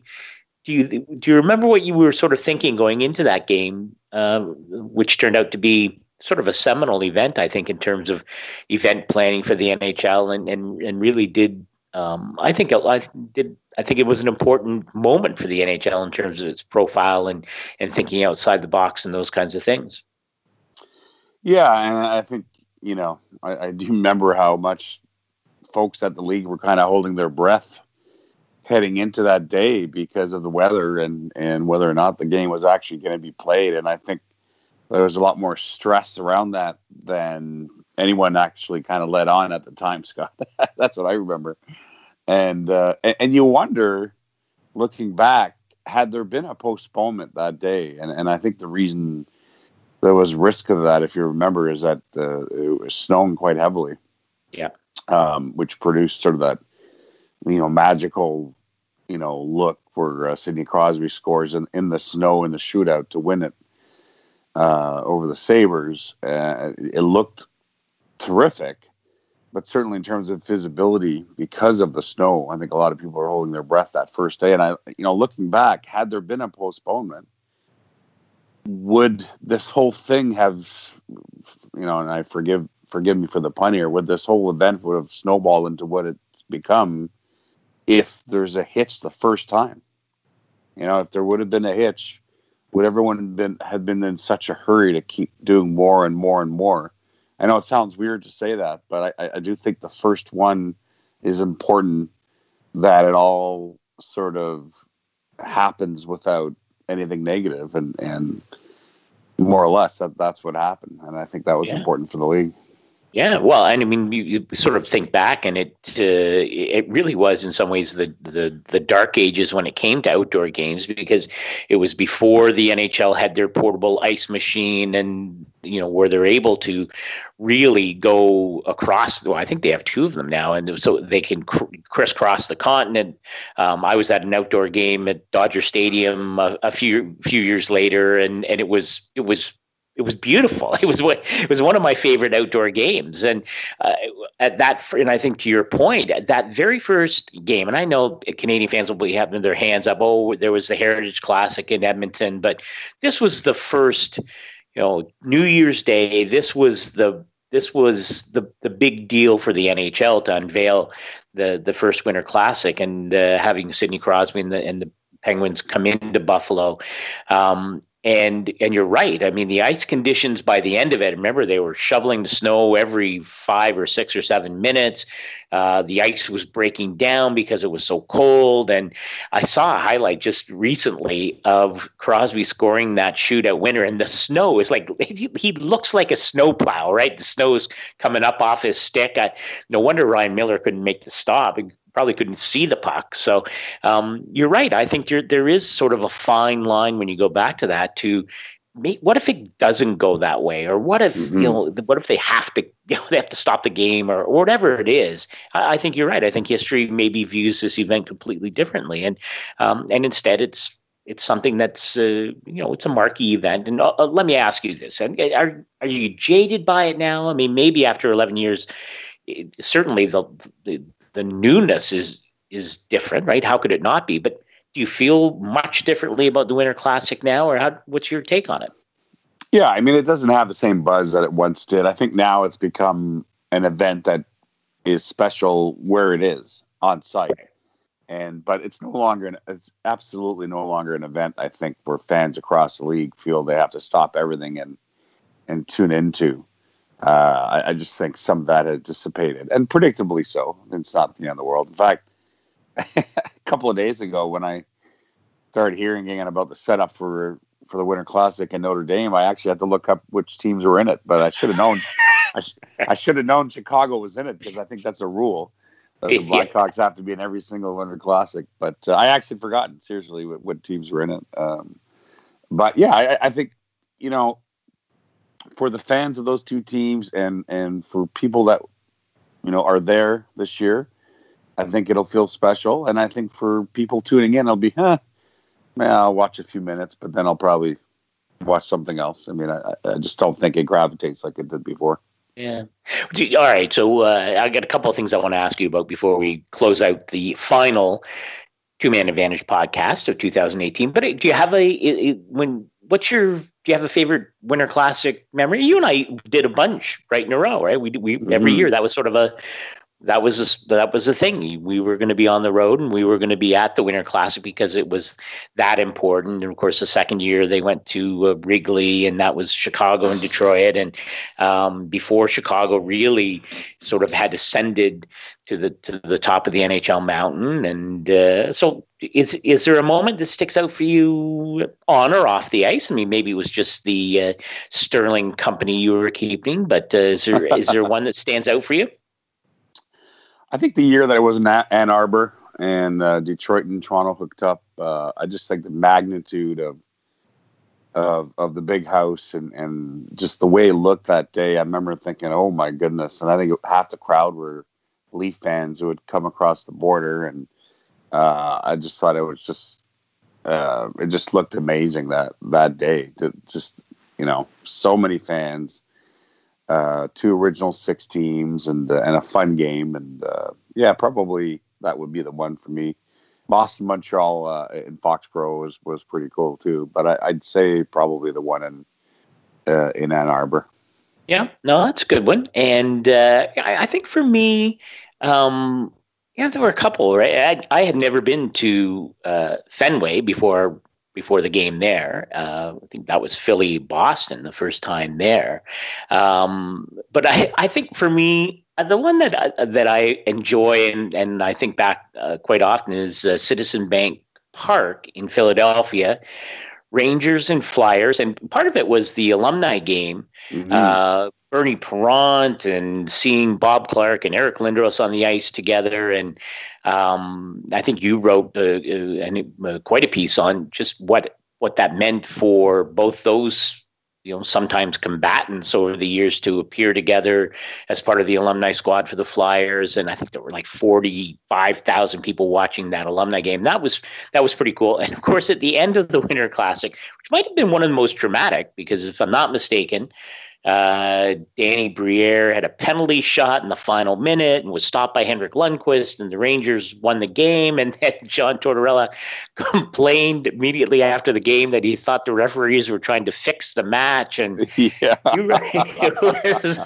do you do you remember what you were sort of thinking going into that game uh, which turned out to be sort of a seminal event, I think, in terms of event planning for the NHL, and and and really did. Um, I think I did. I think it was an important moment for the NHL in terms of its profile and and thinking outside the box and those kinds of things. Yeah, and I think you know I, I do remember how much folks at the league were kind of holding their breath heading into that day because of the weather and and whether or not the game was actually going to be played. And I think there was a lot more stress around that than anyone actually kind of let on at the time, [laughs] Scott. That's what I remember. And, uh, and, and you wonder, looking back, had there been a postponement that day, and and I think the reason there was risk of that, if you remember, is that uh, it was snowing quite heavily. Yeah. Um, which produced sort of that, you know, magical, you know, look where uh, Sidney Crosby scores in, in the snow in the shootout to win it uh, over the Sabres. Uh, it looked terrific, but certainly in terms of visibility, because of the snow, I think a lot of people are holding their breath that first day. And I, you know, looking back, had there been a postponement, would this whole thing have, you know, and I forgive forgive me for the pun here, would this whole event would have snowballed into what it's become if there's a hitch the first time? You know, if there would have been a hitch, would everyone been had been in such a hurry to keep doing more and more and more? I know it sounds weird to say that, but I, I do think the first one is important that it all sort of happens without anything negative and and more or less that that's what happened, and I think that was Yeah. important for the league. Yeah, well, and I mean, you, sort of think back, and it uh, it really was in some ways the, the the dark ages when it came to outdoor games because it was before the NHL had their portable ice machine, and you know where they're able to really go across. Well, I think they have two of them now, and so they can cr- crisscross the continent. Um, I was at an outdoor game at Dodger Stadium a, a few few years later, and and it was it was it was beautiful. [laughs] It was it was one of my favorite outdoor games, and uh, at that, and I think to your point, at that very first game, and I know Canadian fans will be having their hands up. Oh, there was the Heritage Classic in Edmonton, but this was the first, you know, New Year's Day. This was the this was the the big deal for the NHL to unveil the the first Winter Classic and uh, having Sidney Crosby and the and the Penguins come into Buffalo. Um, and and you're right. I mean, the ice conditions by the end of it. Remember, they were shoveling the snow every five or six or seven minutes. Uh, the ice was breaking down because it was so cold. And I saw a highlight just recently of Crosby scoring that shootout winner, and the snow is like [laughs] he, he looks like a snowplow, right? The snow is coming up off his stick. I, no wonder Ryan Miller couldn't make the stop. Probably couldn't see the puck. So um, you're right. I think there is sort of a fine line when you go back to that to make, what if it doesn't go that way, or what if Mhm. you know what if they have to [laughs] you know, they have to stop the game or, or whatever it is. I, I think you're right. I think history maybe views this event completely differently, and um, and instead it's it's something that's uh, you know it's a marquee event. And uh, uh, let me ask you this: and uh, are are you jaded by it now? I mean, maybe after 11 years, it, certainly the, the the newness is is different, right? How could it not be? But do you feel much differently about the Winter Classic now, or how, what's your take on it? Yeah, I mean, it doesn't have the same buzz that it once did. I think now it's become an event that is special where it is on site, and but it's no longer an, it's absolutely no longer an event. I think where fans across the league feel they have to stop everything and and tune into. Uh, I, I just think some of that has dissipated, and predictably so. It's not the end of the world. In fact, [laughs] a couple of days ago, when I started hearing again about the setup for for the Winter Classic in Notre Dame, I actually had to look up which teams were in it. But I should have known. I, sh- I should have known Chicago was in it because I think that's a rule. that the [laughs] Yeah. Blackhawks have to be in every single Winter Classic. But uh, I actually forgotten seriously what, what teams were in it. Um, but yeah, I, I think you know for the fans of those two teams and and for people that you know are there this year, I think it'll feel special. And I think for people tuning in, it'll be, huh, man, I'll watch a few minutes, but then I'll probably watch something else. I mean, I, I just don't think it gravitates like it did before. Yeah. All right. So uh, I got a couple of things I want to ask you about before we close out the final Two Man Advantage podcast of 2018. But uh, do you have a, when? What's your? Do you have a favorite Winter Classic memory? You and I did a bunch right in a row, right? We we every Mhm. year that was sort of a that was a, that was the thing. We were going to be on the road and we were going to be at the Winter Classic because it was that important. And of course, the second year they went to uh, Wrigley, and that was Chicago and Detroit. And um, before Chicago really sort of had ascended to the to the top of the NHL mountain. And uh, so, is is there a moment that sticks out for you on or off the ice? I mean, maybe it was just the uh, Sterling company you were keeping, but uh, is there is there [laughs] one that stands out for you? I think the year that I was in Ann Arbor and uh, Detroit and Toronto hooked up, uh, I just think the magnitude of of of the big house and and just the way it looked that day. I remember thinking, "Oh my goodness!" And I think half the crowd were Leaf fans who had come across the border, and uh, I just thought it was just uh, it just looked amazing that that day. To just you know, so many fans uh, two original six teams and uh, and a fun game and uh, yeah probably that would be the one for me boston montreal uh, in foxborough was, was pretty cool too but I, i'd say probably the one in uh, in ann arbor Yeah, no, that's a good one. And uh, I, I think for me, um, yeah, there were a couple. Right, I, I had never been to uh, Fenway before before the game there. Uh, I think that was Philly Boston the first time there. Um, but I, I think for me, uh, the one that I, that I enjoy and and I think back uh, quite often is uh, Citizen Bank Park in Philadelphia Rangers and Flyers, and part of it was the alumni game. Mm-hmm. Bernie Parent and seeing Bob Clarke and Eric Lindros on the ice together, and um, I think you wrote uh, uh, uh, quite a piece on just what what that meant for both those you know sometimes combatants over the years to appear together as part of the alumni squad for the Flyers, and I think there were like forty five thousand people watching that alumni game. That was that was pretty cool. And of course, at the end of the Winter Classic, which might have been one of the most dramatic, because if I'm not mistaken, uh, Danny Briere had a penalty shot in the final minute and was stopped by Henrik Lundqvist, and the Rangers won the game. And then [laughs] John Tortorella [laughs] complained immediately after the game that he thought the referees were trying to fix the match. And [laughs] yeah. you was,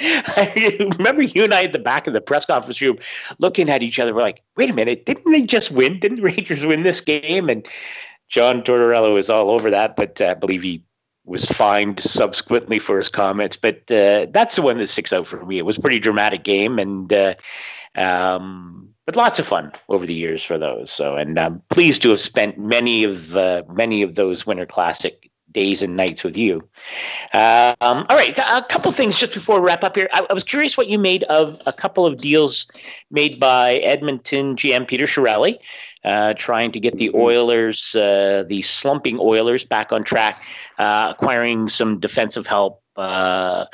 I remember you and I at the back of the press conference room looking at each other. We're like, wait a minute, didn't they just win? Didn't the Rangers win this game? And John Tortorella was all over that, but uh, I believe he was fined subsequently for his comments, but uh, that's the one that sticks out for me. It was a pretty dramatic game, and uh, um, but lots of fun over the years for those. So, and I'm pleased to have spent many of uh, many of those Winter Classic days and nights with you. Um, all right, a couple things just before we wrap up here. I, I, was curious what you made of a couple of deals made by Edmonton GM Peter Chiarelli uh, trying to get the mm-hmm. Oilers, uh, the slumping Oilers, back on track, uh, acquiring some defensive help. Uh,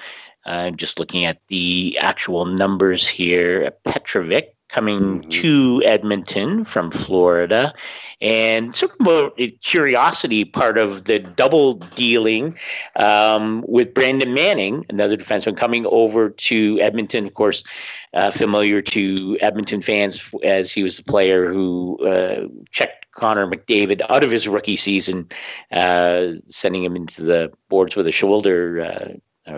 uh, just looking at the actual numbers here, Petrovic coming mm-hmm. to Edmonton from Florida. And sort of a curiosity part of the double dealing um, with Brandon Manning, another defenseman coming over to Edmonton, of course, uh, familiar to Edmonton fans as he was the player who uh, checked Connor McDavid out of his rookie season, uh, sending him into the boards with a shoulder. Uh,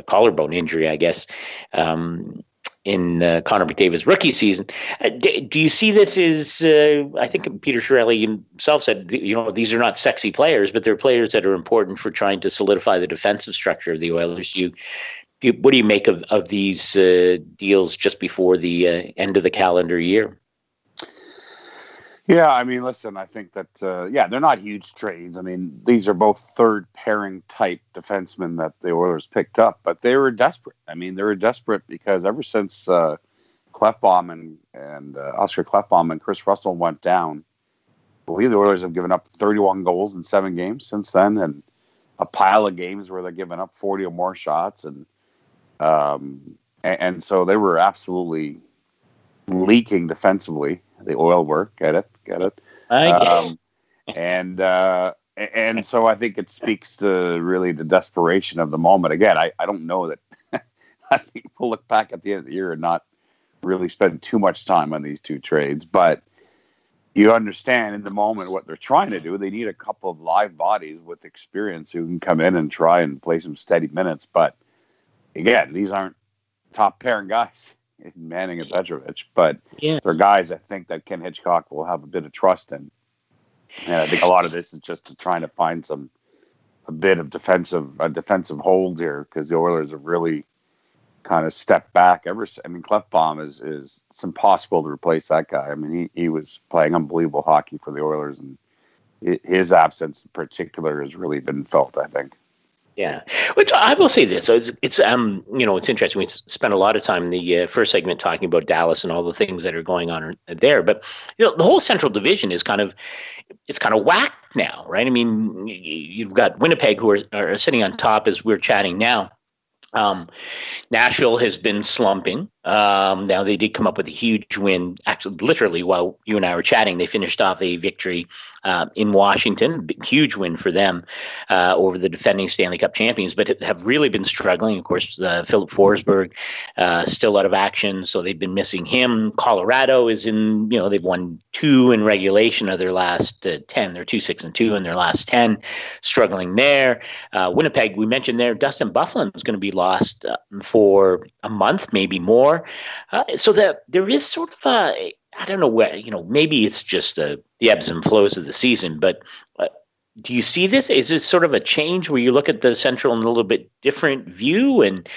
collarbone injury, I guess. Um, in uh, Connor McDavid's rookie season. Uh, do, do, you see this as, uh, I think Peter Chiarelli himself said, you know, these are not sexy players, but they're players that are important for trying to solidify the defensive structure of the Oilers. You, you what do you make of, of these uh, deals just before the uh, end of the calendar year? Yeah, I mean, listen, I think that uh, yeah, they're not huge trades. I mean, these are both third pairing type defensemen that the Oilers picked up, but they were desperate. I mean, they were desperate because ever since uh, and and uh, Oscar Klefbom and Kris Russell went down, I believe the Oilers have given up 31 goals in seven games since then, and a pile of games where they're giving up 40 or more shots, and um, and, and so they were absolutely leaking defensively. The oil work, get it, get it. Um, [laughs] and uh, and so I think it speaks to really the desperation of the moment. Again, I, I don't know that. [laughs] I think we'll look back at the end of the year and not really spend too much time on these two trades, but you understand in the moment what they're trying to do. They need a couple of live bodies with experience who can come in and try and play some steady minutes. But again, these aren't top pairing guys. Manning and Petrovic, but yeah. they're guys I think that Ken Hitchcock will have a bit of trust in. And I think a lot of this is just to trying to find some a bit of defensive a defensive hold here because the Oilers have really kind of stepped back ever. I mean, Klefbom is is it's impossible to replace that guy. I mean, he he was playing unbelievable hockey for the Oilers, and his absence in particular has really been felt. I think. Yeah, which I will say this: so it's it's um you know it's interesting. We spent a lot of time in the uh, first segment talking about Dallas and all the things that are going on there, but you know the whole Central Division is kind of it's kind of whacked now, right? I mean, you've got Winnipeg who are, are sitting on top as we're chatting now. Um, Nashville has been slumping. Um, now they did come up with a huge win. Actually, literally, while you and I were chatting, they finished off a victory uh, in Washington. Huge win for them uh, over the defending Stanley Cup champions, but have really been struggling. Of course, uh, Filip Forsberg uh, still out of action, so they've been missing him. Colorado is in. You know, they've won two in regulation of their last uh, ten. They're two six and two in their last ten, struggling there. Uh, Winnipeg, we mentioned there. Dustin Byfuglien is going to be lost for a month, maybe more. Uh, so that there is sort of a, I don't know where, you know, maybe it's just uh, the ebbs and flows of the season, but uh, do you see this? Is this sort of a change where you look at the Central in a little bit different view, and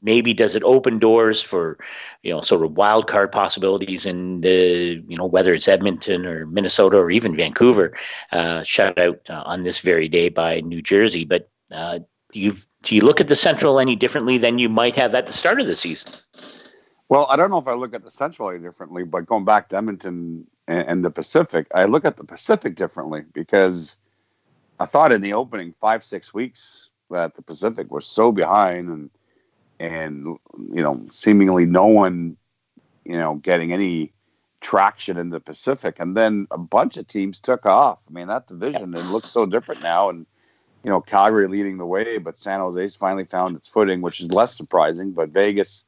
maybe does it open doors for you know sort of wild card possibilities in the you know whether it's Edmonton or Minnesota or even Vancouver? Uh, shout out uh, on this very day by New Jersey, but uh, do you do you look at the Central any differently than you might have at the start of the season? Well, I don't know if I look at the Central any differently, but going back to Edmonton and, and the Pacific, I look at the Pacific differently because I thought in the opening five six weeks that the Pacific was so behind and and you know seemingly no one you know getting any traction in the Pacific, and then a bunch of teams took off. I mean that division it looks so different now, and you know Calgary leading the way, but San Jose's finally found its footing, which is less surprising. But Vegas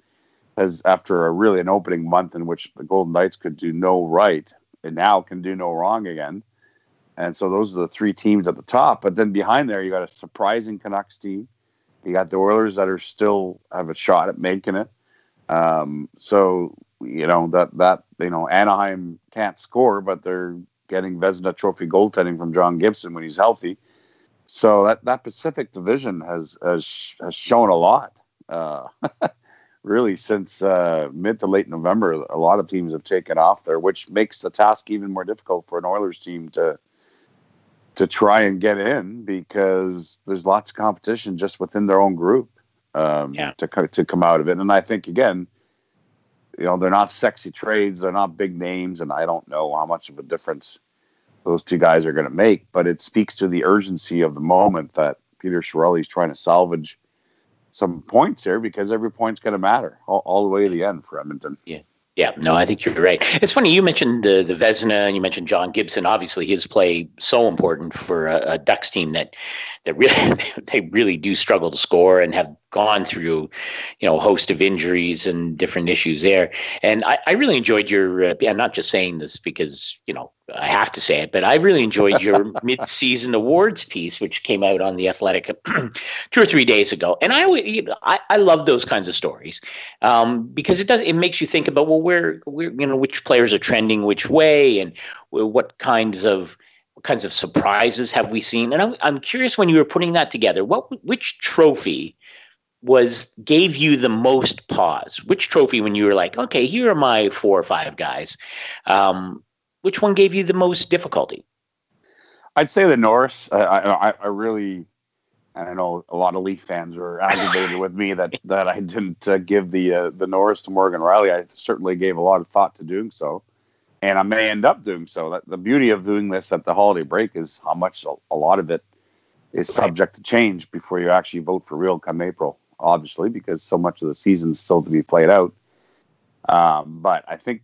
has, after a really an opening month in which the Golden Knights could do no right, and now can do no wrong again. And so those are the three teams at the top. But then behind there, you got a surprising Canucks team. You got the Oilers that are still have a shot at making it. Um, so you know that that you know Anaheim can't score, but they're getting Vezina Trophy goaltending from John Gibson when he's healthy. So that that Pacific Division has has has shown a lot. Uh, [laughs] really, since uh, mid to late November, a lot of teams have taken off there, which makes the task even more difficult for an Oilers team to to try and get in because there's lots of competition just within their own group um, yeah. to to come out of it. And I think again, you know, they're not sexy trades, they're not big names, and I don't know how much of a difference those two guys are going to make. But it speaks to the urgency of the moment that Peter Chiarelli is trying to salvage some points here because every point's going to matter all, all, the way to the end for Edmonton. Yeah. Yeah, no, I think you're right. It's funny you mentioned the the Vezina and you mentioned John Gibson. Obviously, his play so important for a, a Ducks team that that really [laughs] they really do struggle to score and have gone through, you know, a host of injuries and different issues there. And I, I really enjoyed your. Uh, I'm not just saying this because you know I have to say it, but I really enjoyed your [laughs] mid-season awards piece, which came out on the Athletic [clears throat] two or three days ago. And I, you know, I, I love those kinds of stories um, because it does it makes you think about well, where, where you know which players are trending which way, and what kinds of what kinds of surprises have we seen. And I'm, I'm curious when you were putting that together, what which trophy was gave you the most pause? Which trophy when you were like, okay, here are my four or five guys. Um, which one gave you the most difficulty? I'd say the Norris. I, I, I really, and I know a lot of Leaf fans are aggravated with me that [laughs] that I didn't uh, give the uh, the Norris to Morgan Rielly. I certainly gave a lot of thought to doing so, and I may end up doing so. That the beauty of doing this at the holiday break is how much a, a lot of it is subject to change before you actually vote for real come April. Obviously, because so much of the season's still to be played out. Um, but I think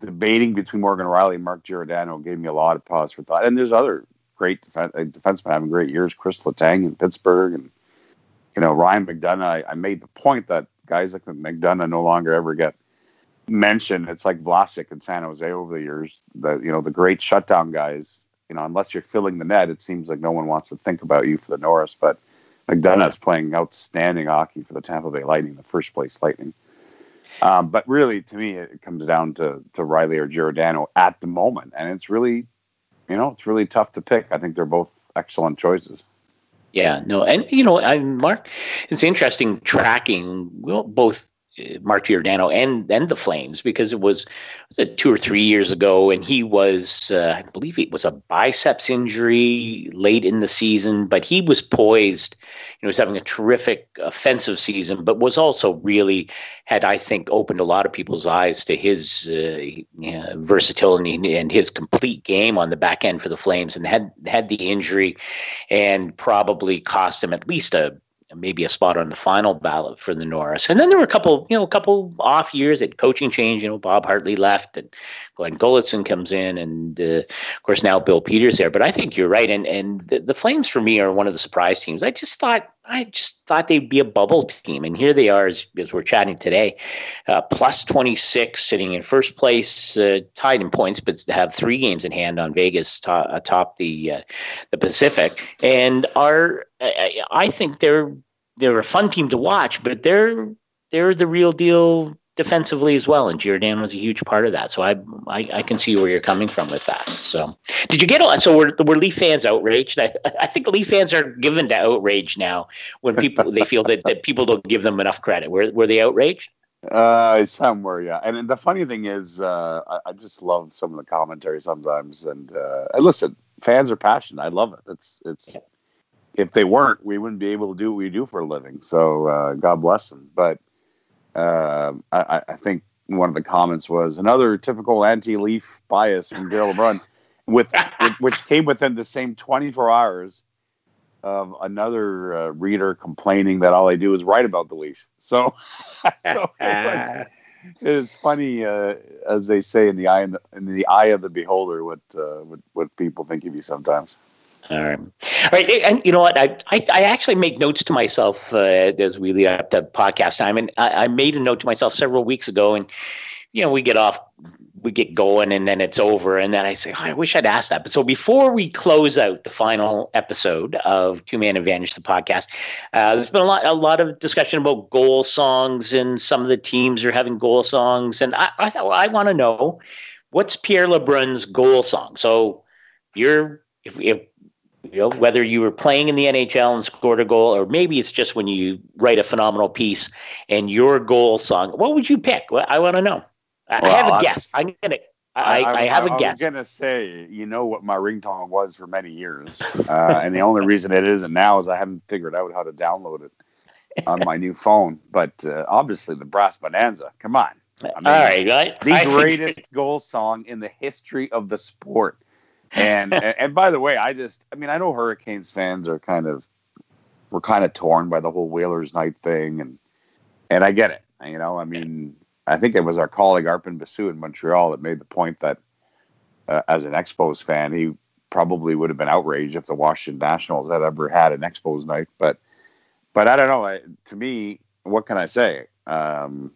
debating between Morgan Rielly and Mark Giordano gave me a lot of pause for thought. And there's other great uh, defensemen having great years, Kris Letang in Pittsburgh, and you know Ryan McDonagh. I, I, made the point that guys like McDonagh no longer ever get mentioned. It's like Vlasic in San Jose over the years. The you know the great shutdown guys. You know, unless you're filling the net, it seems like no one wants to think about you for the Norris. But McDonagh's playing outstanding hockey for the Tampa Bay Lightning, the first place Lightning. Um, but really, to me, it comes down to to Rielly or Giordano at the moment, and it's really, you know, it's really tough to pick. I think they're both excellent choices. Yeah, no, and you know, I Mark, it's interesting tracking well, both Mark Giordano and and the Flames because it was was it two or three years ago, and he was uh, I believe it was a biceps injury late in the season, but he was poised. You know, was having a terrific offensive season, but was also really had I think opened a lot of people's eyes to his uh, versatility and his complete game on the back end for the Flames, and had had the injury, and probably cost him at least a maybe a spot on the final ballot for the Norris. And then there were a couple, you know, a couple off years at coaching change. You know, Bob Hartley left and Glenn Gulutzan comes in, and uh, of course now Bill Peters there. But I think you're right, and and the, the, Flames for me are one of the surprise teams. I just thought I just thought they'd be a bubble team, and here they are as, as we're chatting today, uh, plus 26, sitting in first place, uh, tied in points, but have three games in hand on Vegas to, atop the uh, the Pacific, and are I think they're they're a fun team to watch, but they're they're the real deal defensively as well, and Giordano was a huge part of that. So I, I, I can see where you're coming from with that. So, did you get a so were were Leaf fans outraged? I, [laughs] I think Leaf fans are given to outrage now when people they feel that, that people don't give them enough credit. Were were they outraged? Uh, somewhere, yeah. And the funny thing is, uh, I, I, just love some of the commentary sometimes. And uh, listen, fans are passionate. I love it. It's it's. Yeah. If they weren't, we wouldn't be able to do what we do for a living. So uh, God bless them. But uh, I, I, think one of the comments was another typical anti-Leaf bias from Dale LeBrun, with, which came within the same 24 hours of another uh, reader complaining that all I do is write about the Leafs. So, [laughs] so it was, it was funny, uh, as they say in the eye in the, in the eye of the beholder, what, uh, what what people think of you sometimes. All right. All right. And you know what? I, I, I actually make notes to myself uh, as we lead up to podcast time. And I, I, made a note to myself several weeks ago. And, you know, we get off, we get going and then it's over. And then I say, oh, I wish I'd asked that. But so before we close out the final episode of Two Man Advantage, the podcast, uh, there's been a lot, a lot of discussion about goal songs and some of the teams are having goal songs. And I, I thought, well, I want to know what's Pierre LeBrun's goal song? So you're, if, if you know, whether you were playing in the NHL and scored a goal, or maybe it's just when you write a phenomenal piece and your goal song. What would you pick? Well, I want to know. I, well, I have a guess. I'm gonna. I, I, I have a guess. I was gonna say, you know what my ringtone was for many years, uh, and the only reason it isn't now is I haven't figured out how to download it on my new phone. But uh, obviously, the Brass Bonanza. Come on. I mean, All right, right. The greatest goal song in the history of the sport and, [laughs] and and by the way, I just I mean I know Hurricanes fans are kind of we're kind of torn by the whole Whalers night thing and and I get it. You know, I mean, I think it was our colleague Arpon Basu in Montreal that made the point that uh, as an Expos fan, he probably would have been outraged if the Washington Nationals had ever had an Expos night. But but I don't know. I, to me, what can I say? Um,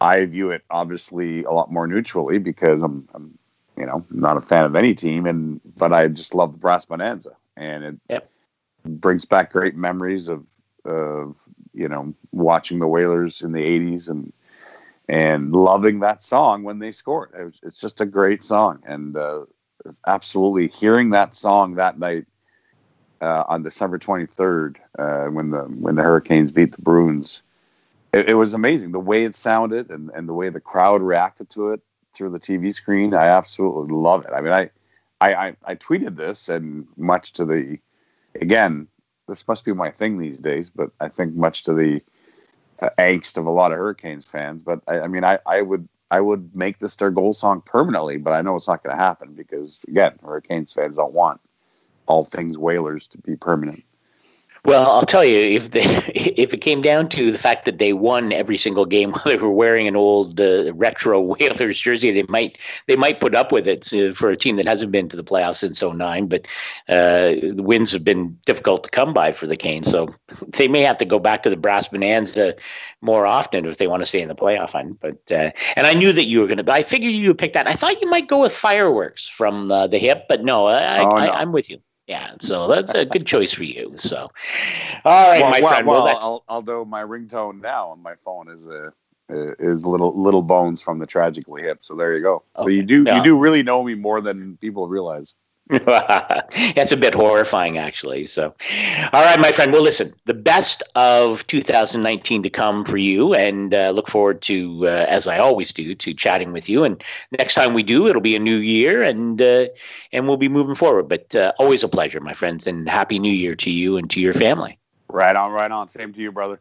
I view it obviously a lot more neutrally because I'm, I'm you know, not a fan of any team, and but I just love the Brass Bonanza, and it yep. brings back great memories of of you know watching the Whalers in the '80s and and loving that song when they scored. It was, it's just a great song, and uh, absolutely hearing that song that night uh, on December 23rd uh, when the when the Hurricanes beat the Bruins. It, it, was amazing the way it sounded and, and the way the crowd reacted to it through the TV screen. I absolutely love it. I mean, I, I, I, I tweeted this, and much to the, again, this must be my thing these days, but I think much to the uh, angst of a lot of Hurricanes fans. But I, I mean, I, I would, I would make this their goal song permanently, but I know it's not going to happen because again, Hurricanes fans don't want all things Whalers to be permanent. Well, I'll tell you, if they, [laughs] if it came down to the fact that they won every single game [laughs] while they were wearing an old uh, retro [laughs] Whalers jersey, they might they might put up with it uh, for a team that hasn't been to the playoffs since 09. But uh, the wins have been difficult to come by for the Canes, so they may have to go back to the brass bonanza more often if they want to stay in the playoff hunt. But uh, and I knew that you were going to. I figured you would pick that. I thought you might go with fireworks from uh, the hip, but no, I, oh, no. I, I'm with you. Yeah, so that's a good choice for you. So, all right, well, my well, friend. Well, well although my ringtone now on my phone is a is little little bones from the tragically hip. So there you go. So you do yeah. you do really know me more than people realize. [laughs] That's a bit horrifying, actually. So, all right, my friend. Well, listen, the best of 2019 to come for you, and uh, look forward to, uh, as I always do, to chatting with you. And next time we do, it'll be a new year, and uh, and we'll be moving forward. But uh, always a pleasure, my friends, and happy New Year to you and to your family. Right on, right on. Same to you, brother.